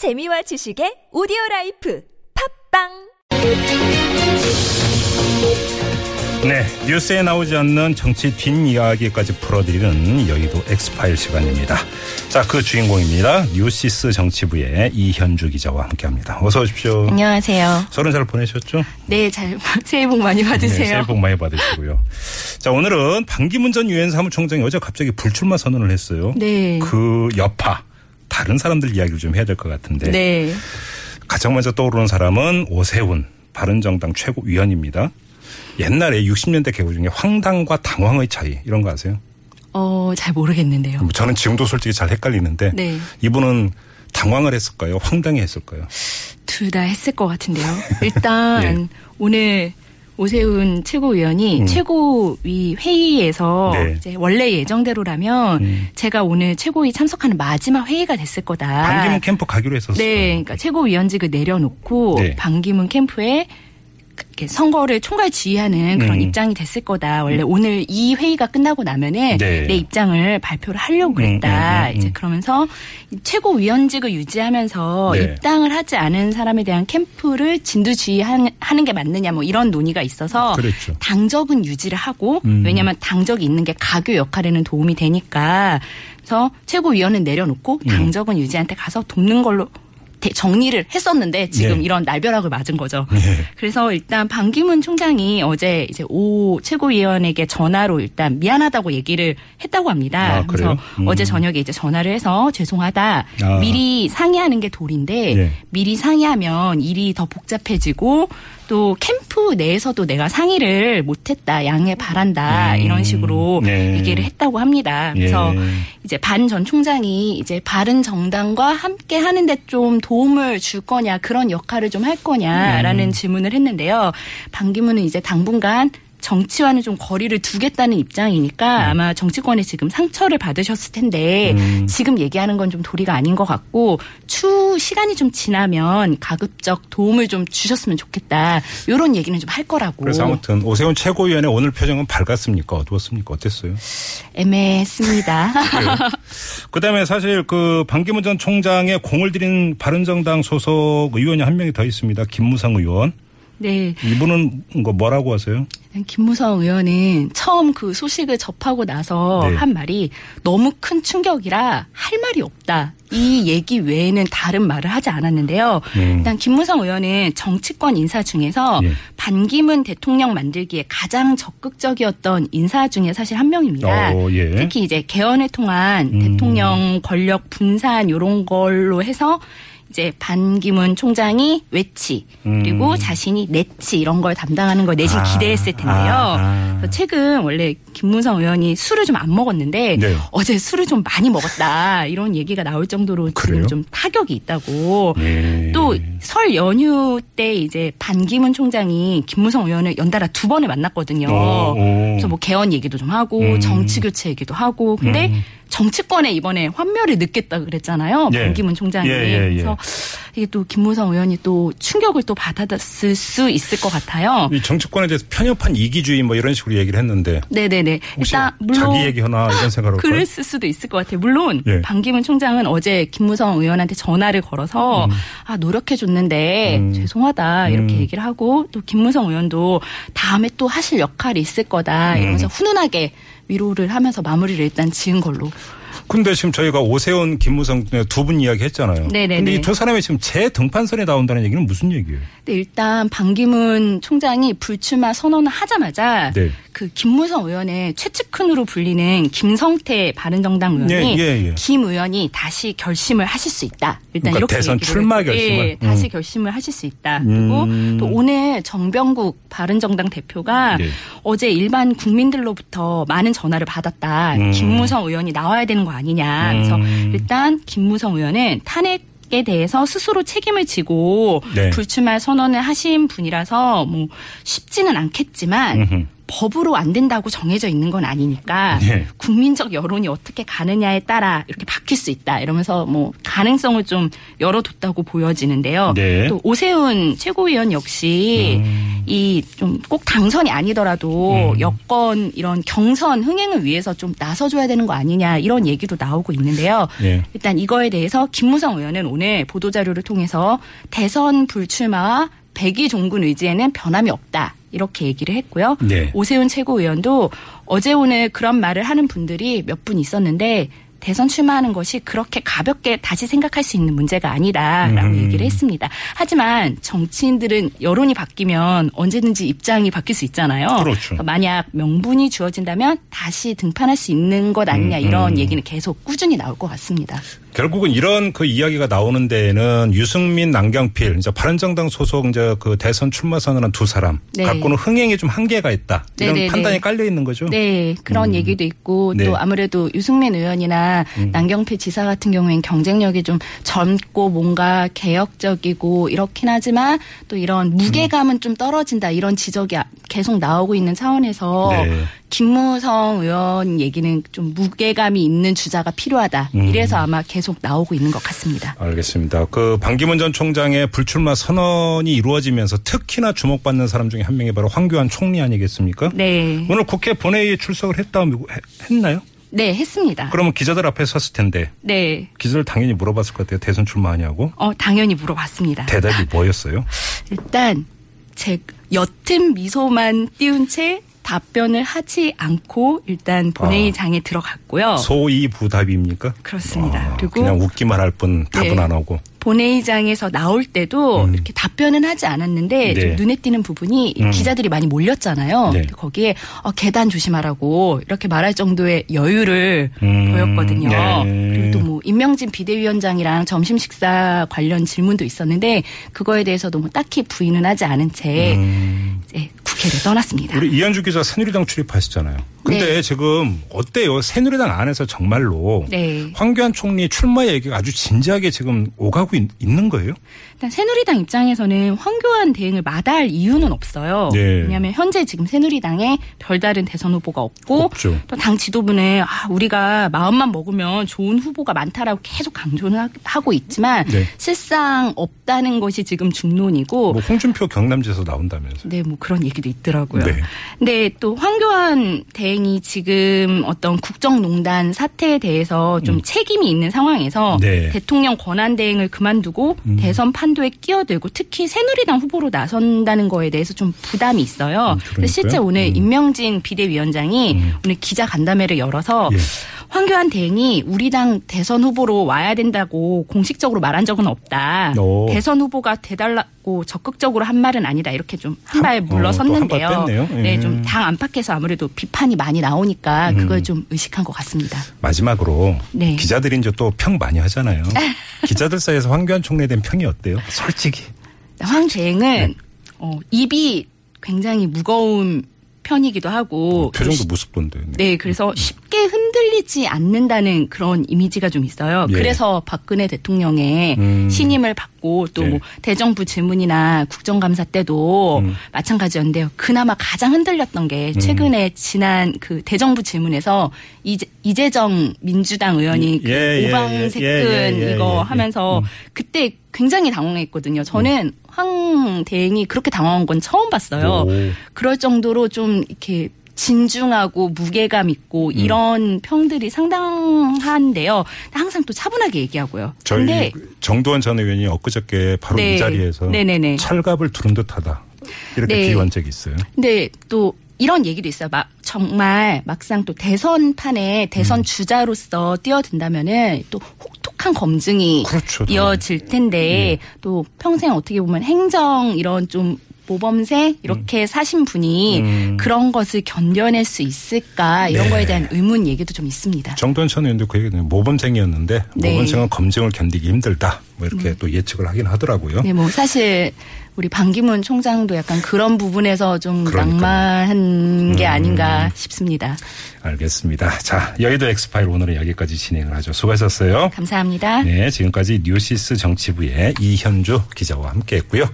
재미와 지식의 오디오 라이프 팟빵 네, 뉴스에 나오지 않는 정치 뒷이야기까지 풀어드리는 여의도 엑스파일 시간입니다. 자, 그 주인공입니다. 뉴시스 정치부의 이현주 기자와 함께합니다. 어서 오십시오. 안녕하세요. 설은 잘 보내셨죠? 네, 잘 새해 복 많이 네, 받으세요. 새해 복 많이 받으시고요. 자, 오늘은 반기문 전 유엔 사무총장이 어제 갑자기 불출마 선언을 했어요. 네. 그 여파 다른 사람들 이야기를 좀 해야 될 것 같은데 네. 가장 먼저 떠오르는 사람은 오세훈 바른정당 최고위원입니다. 옛날에 60년대 개구 중에 황당과 당황의 차이 이런 거 아세요? 어, 잘 모르겠는데요. 뭐 저는 지금도 솔직히 잘 헷갈리는데 네. 이분은 당황을 했을까요? 황당해 했을까요? 둘 다 했을 것 같은데요. 일단 예. 오늘 오세훈 최고위원이 음. 최고위 회의에서 네. 이제 원래 예정대로라면 음. 제가 오늘 최고위 참석하는 마지막 회의가 됐을 거다. 반기문 캠프 가기로 했었어요. 네, 그러니까 최고위원직을 내려놓고 네. 반기문 캠프에 선거를 총괄 지휘하는 그런 음. 입장이 됐을 거다. 원래 오늘 이 회의가 끝나고 나면은 네. 내 입장을 발표를 하려고 음, 그랬다. 음, 음, 음. 이제 그러면서 이 최고위원직을 유지하면서 네. 입당을 하지 않은 사람에 대한 캠프를 진두 지휘하는 하는 게 맞느냐 뭐 이런 논의가 있어서 그랬죠. 당적은 유지를 하고 음. 왜냐하면 당적이 있는 게 가교 역할에는 도움이 되니까 그래서 최고위원은 내려놓고 음. 당적은 유지한테 가서 돕는 걸로 대- 정리를 했었는데 지금 네. 이런 날벼락을 맞은 거죠. 네. 그래서 일단 반기문 총장이 어제 이제 오 최고위원에게 전화로 일단 미안하다고 얘기를 했다고 합니다. 아? 그래서 음. 어제 저녁에 이제 전화를 해서 죄송하다. 아. 미리 상의하는 게 도리인데 네. 미리 상의하면 일이 더 복잡해지고 또 캠프 내에서도 내가 상의를 못했다 양해 바란다 음. 이런 식으로 네. 얘기를 했다고 합니다. 그래서 예. 이제 반 전 총장이 이제 바른 정당과 함께 하는데 좀 도움을 줄 거냐 그런 역할을 좀 할 거냐라는 음. 질문을 했는데요. 반기문은 이제 당분간 정치와는 좀 거리를 두겠다는 입장이니까 아마 정치권에 지금 상처를 받으셨을 텐데 음. 지금 얘기하는 건 좀 도리가 아닌 것 같고 추 시간이 좀 지나면 가급적 도움을 좀 주셨으면 좋겠다 이런 얘기는 좀 할 거라고 그래서 아무튼 오세훈 최고위원의 오늘 표정은 밝았습니까? 어두웠습니까? 어땠어요? 애매했습니다. 그다음에 사실 그 반기문 전 총장의 공을 들인 바른정당 소속 의원이 한 명이 더 있습니다. 김무성 의원. 네. 이분은 뭐 뭐라고 하세요? 김무성 의원은 처음 그 소식을 접하고 나서 네. 한 말이 너무 큰 충격이라 할 말이 없다. 이 얘기 외에는 다른 말을 하지 않았는데요. 음. 일단 김무성 의원은 정치권 인사 중에서 예. 반기문 대통령 만들기에 가장 적극적이었던 인사 중에 사실 한 명입니다. 어, 예. 특히 이제 개헌을 통한 음. 대통령 권력 분산 요런 걸로 해서 이제 반기문 총장이 외치 그리고 음. 자신이 내치 이런 걸 담당하는 걸 내심 아. 기대했을 텐데요. 아, 아. 최근 원래 김문성 의원이 술을 좀 안 먹었는데 네. 어제 술을 좀 많이 먹었다 이런 얘기가 나올 정도로 그래요? 지금 좀 타격이 있다고. 예. 또설 연휴 때 이제 반기문 총장이 김무성 의원을 연달아 두 번을 만났거든요. 어, 어. 그래서 뭐 개헌 얘기도 좀 하고 음. 정치 교체 얘기도 하고 근데 음. 정치권에 이번에 환멸을 느꼈다 그랬잖아요. 예. 반기문 총장이. 예, 예, 예. 그래서 이게 또 김무성 의원이 또 충격을 또 받았을 수 있을 것 같아요. 이 정치권에 대해서 편협한 이기주의 뭐 이런 식으로 얘기를 했는데 네네네. 일단 물론 자기 얘기 하나 이런 할까요? 그랬을 수도 있을 것 같아요. 물론 예. 반기문 총장은 어제 김무성 의원한테 전화를 걸어서 아 노력해 줬는데 음. 죄송하다 이렇게 음. 얘기를 하고 또 김무성 의원도 다음에 또 하실 역할이 있을 거다 이러면서 음. 훈훈하게 위로를 하면서 마무리를 일단 지은 걸로. 근데 지금 저희가 오세훈, 김무성 두 분 이야기 했잖아요. 네네네. 근데 이 두 사람이 지금 제 등판선에 나온다는 얘기는 무슨 얘기예요? 근데 일단 반기문 총장이 불출마 선언을 하자마자 네. 그 김무성 의원의 최측근으로 불리는 김성태 바른정당 의원이 예, 예, 예. 김 의원이 다시 결심을 하실 수 있다. 일단 그러니까 이렇게 대선 출마 했고, 결심을? 예, 다시 음. 결심을 하실 수 있다. 그리고 음. 또 오늘 정병국 바른정당 대표가 예. 어제 일반 국민들로부터 많은 전화를 받았다. 음. 김무성 의원이 나와야 되는 거 아니냐. 그래서 음. 일단 김무성 의원은 탄핵 에 대해서 스스로 책임을 지고 네. 불출마 선언을 하신 분이라서 뭐 쉽지는 않겠지만 음흠. 법으로 안 된다고 정해져 있는 건 아니니까 네. 국민적 여론이 어떻게 가느냐에 따라 이렇게 바뀔 수 있다 이러면서 뭐 가능성을 좀 열어뒀다고 보여지는데요. 네. 또 오세훈 최고위원 역시 음. 이좀 꼭 당선이 아니더라도 여권 이런 경선 흥행을 위해서 좀 나서줘야 되는 거 아니냐 이런 얘기도 나오고 있는데요. 예. 일단 이거에 대해서 김무성 의원은 오늘 보도자료를 통해서 대선 불출마와 백의 종군 의지에는 변함이 없다. 이렇게 얘기를 했고요. 네. 오세훈 최고위원도 어제 오늘 그런 말을 하는 분들이 몇 분 있었는데 대선 출마하는 것이 그렇게 가볍게 다시 생각할 수 있는 문제가 아니다라고 음. 얘기를 했습니다. 하지만 정치인들은 여론이 바뀌면 언제든지 입장이 바뀔 수 있잖아요. 그렇죠. 그러니까 만약 명분이 주어진다면 다시 등판할 수 있는 것 아니냐 음, 이런 음. 얘기는 계속 꾸준히 나올 것 같습니다. 결국은 이런 그 이야기가 나오는 데에는 유승민, 남경필, 이제 바른정당 소속 이제 그 대선 출마 선언한 두 사람 네. 갖고는 흥행에 좀 한계가 있다. 이런 네네네. 판단이 깔려 있는 거죠. 네, 그런 얘기도 있고 네. 음. 또 아무래도 유승민 의원이나 남경필 지사 같은 경우엔 경쟁력이 좀 젊고 뭔가 개혁적이고 이렇긴 하지만 또 이런 무게감은 좀 떨어진다 이런 지적이 아- 계속 나오고 있는 차원에서 네. 김무성 의원 얘기는 좀 무게감이 있는 주자가 필요하다. 음. 이래서 아마 계속 나오고 있는 것 같습니다. 알겠습니다. 그 반기문 전 총장의 불출마 선언이 이루어지면서 특히나 주목받는 사람 중에 한 명이 바로 황교안 총리 아니겠습니까? 네, 오늘 국회 본회의에 출석을 했다 했나요? 네 했습니다. 그러면 기자들 앞에 섰을 텐데 네, 기자들 당연히 물어봤을 것 같아요. 대선 출마하냐고. 어 당연히 물어봤습니다. 대답이 뭐였어요? 일단 제 옅은 미소만 띄운 채 답변을 하지 않고 일단 본회의장에 들어갔고요. 소이부답입니까? 그렇습니다. 아, 그리고 그냥 웃기만 할 뿐 답은 네. 안 하고. 본회의장에서 나올 때도 음. 이렇게 답변은 하지 않았는데 네. 좀 눈에 띄는 부분이 이 음. 기자들이 많이 몰렸잖아요. 네. 거기에 어, 계단 조심하라고 이렇게 말할 정도의 여유를 음. 보였거든요. 네. 그리고 또 뭐 임명진 비대위원장이랑 점심 식사 관련 질문도 있었는데 그거에 대해서도 뭐 딱히 부인은 하지 않은 채 음. 이제 국회를 떠났습니다. 우리 이현주 기자 새누리당 출입하시잖아요. 근데 네. 지금 어때요? 새누리당 안에서 정말로 네. 황교안 총리 출마 얘기가 아주 진지하게 지금 오가고 있, 는 거예요? 일단 새누리당 입장에서는 황교안 대행을 마다할 이유는 없어요. 네. 왜냐하면 현재 지금 새누리당에 별다른 대선 후보가 없고. 또 당 지도부는 아, 우리가 마음만 먹으면 좋은 후보가 많다라고 계속 강조는 하- 하고 있지만 네. 실상 없다는 것이 지금 중론이고 뭐 홍준표 경남지에서 나온다면서. 네, 뭐 그런 얘기도 있더라고요. 네. 근데 또 황교안 대 행이 지금 어떤 국정농단 사태에 대해서 좀 책임이 있는 상황에서 음. 네. 음. 대통령 권한 대행을 그만두고 대선 판도에 끼어들고 특히 새누리당 후보로 나선다는 거에 대해서 좀 부담이 있어요. 음, 실제. 오늘 음. 임명진 비대위원장이 오늘 기자 간담회를 열어서 예. 황교안 대행이 우리 당 대선 후보로 와야 된다고 공식적으로 말한 적은 없다. 오. 대선 후보가 돼달라고 적극적으로 한 말은 아니다. 이렇게 좀 한발 한- 어, 물러섰는데요. 예. 음. 네, 좀 당 안팎에서 아무래도 비판이 많이 나오니까 그걸 좀 의식한 것 같습니다. 마지막으로 네. 기자들이 이제 또 평 많이 하잖아요. 기자들 사이에서 황교안 총리에 대한 평이 어때요? 솔직히. 황 대행은 네. 어, 입이 굉장히 무거운 편이기도 하고 표정도 무섭던데. 네, 그래서 쉽게 흔들리지 않는다는 그런 이미지가 좀 있어요. 예. 그래서 박근혜 대통령의 음. 신임을 받고 또 예. 뭐 대정부 질문이나 국정감사 때도 음. 마찬가지였는데요. 그나마 가장 흔들렸던 게 최근에 지난 그 대정부 질문에서 이재, 이재정 민주당 의원이 그 예, 예, 오방색근 예, 이거. 하면서 음. 그때 굉장히 당황했거든요. 저는 황 대행이 그렇게 당황한 건 처음 봤어요. 오. 그럴 정도로 좀 이렇게 진중하고 무게감 있고 이런 평들이 상당한데요. 항상 또 차분하게 얘기하고요. 저희 정두환 전 의원이 엊그저께 바로 네. 이 자리에서 네네네. 찰갑을 두른 듯하다. 이렇게 네. 비유한 적이 있어요. 근데 또 이런 얘기도 있어요. 막 정말 막상 또 대선판에 대선 음. 주자로서 뛰어든다면은 또 혹독한 검증이 그렇죠. 이어질 텐데 또 평생 어떻게 보면 행정 이런 좀 모범생 이렇게 사신 분이 음. 그런 것을 견뎌낼 수 있을까 이런 네. 거에 대한 의문 얘기도 좀 있습니다. 전 의원도 그 얘기는 모범생이었는데 네. 음. 모범생은 검증을 견디기 힘들다. 뭐 이렇게 또 예측을 하긴 하더라고요. 네, 뭐 사실 우리 반기문 총장도 약간 그런 부분에서 좀 그러니까요. 음. 난망한 게 아닌가 싶습니다. 알겠습니다. 자, 여의도 엑스파일 오늘은 여기까지 진행을 하죠. 수고하셨어요. 감사합니다. 네, 지금까지 뉴시스 정치부의 이현주 기자와 함께했고요.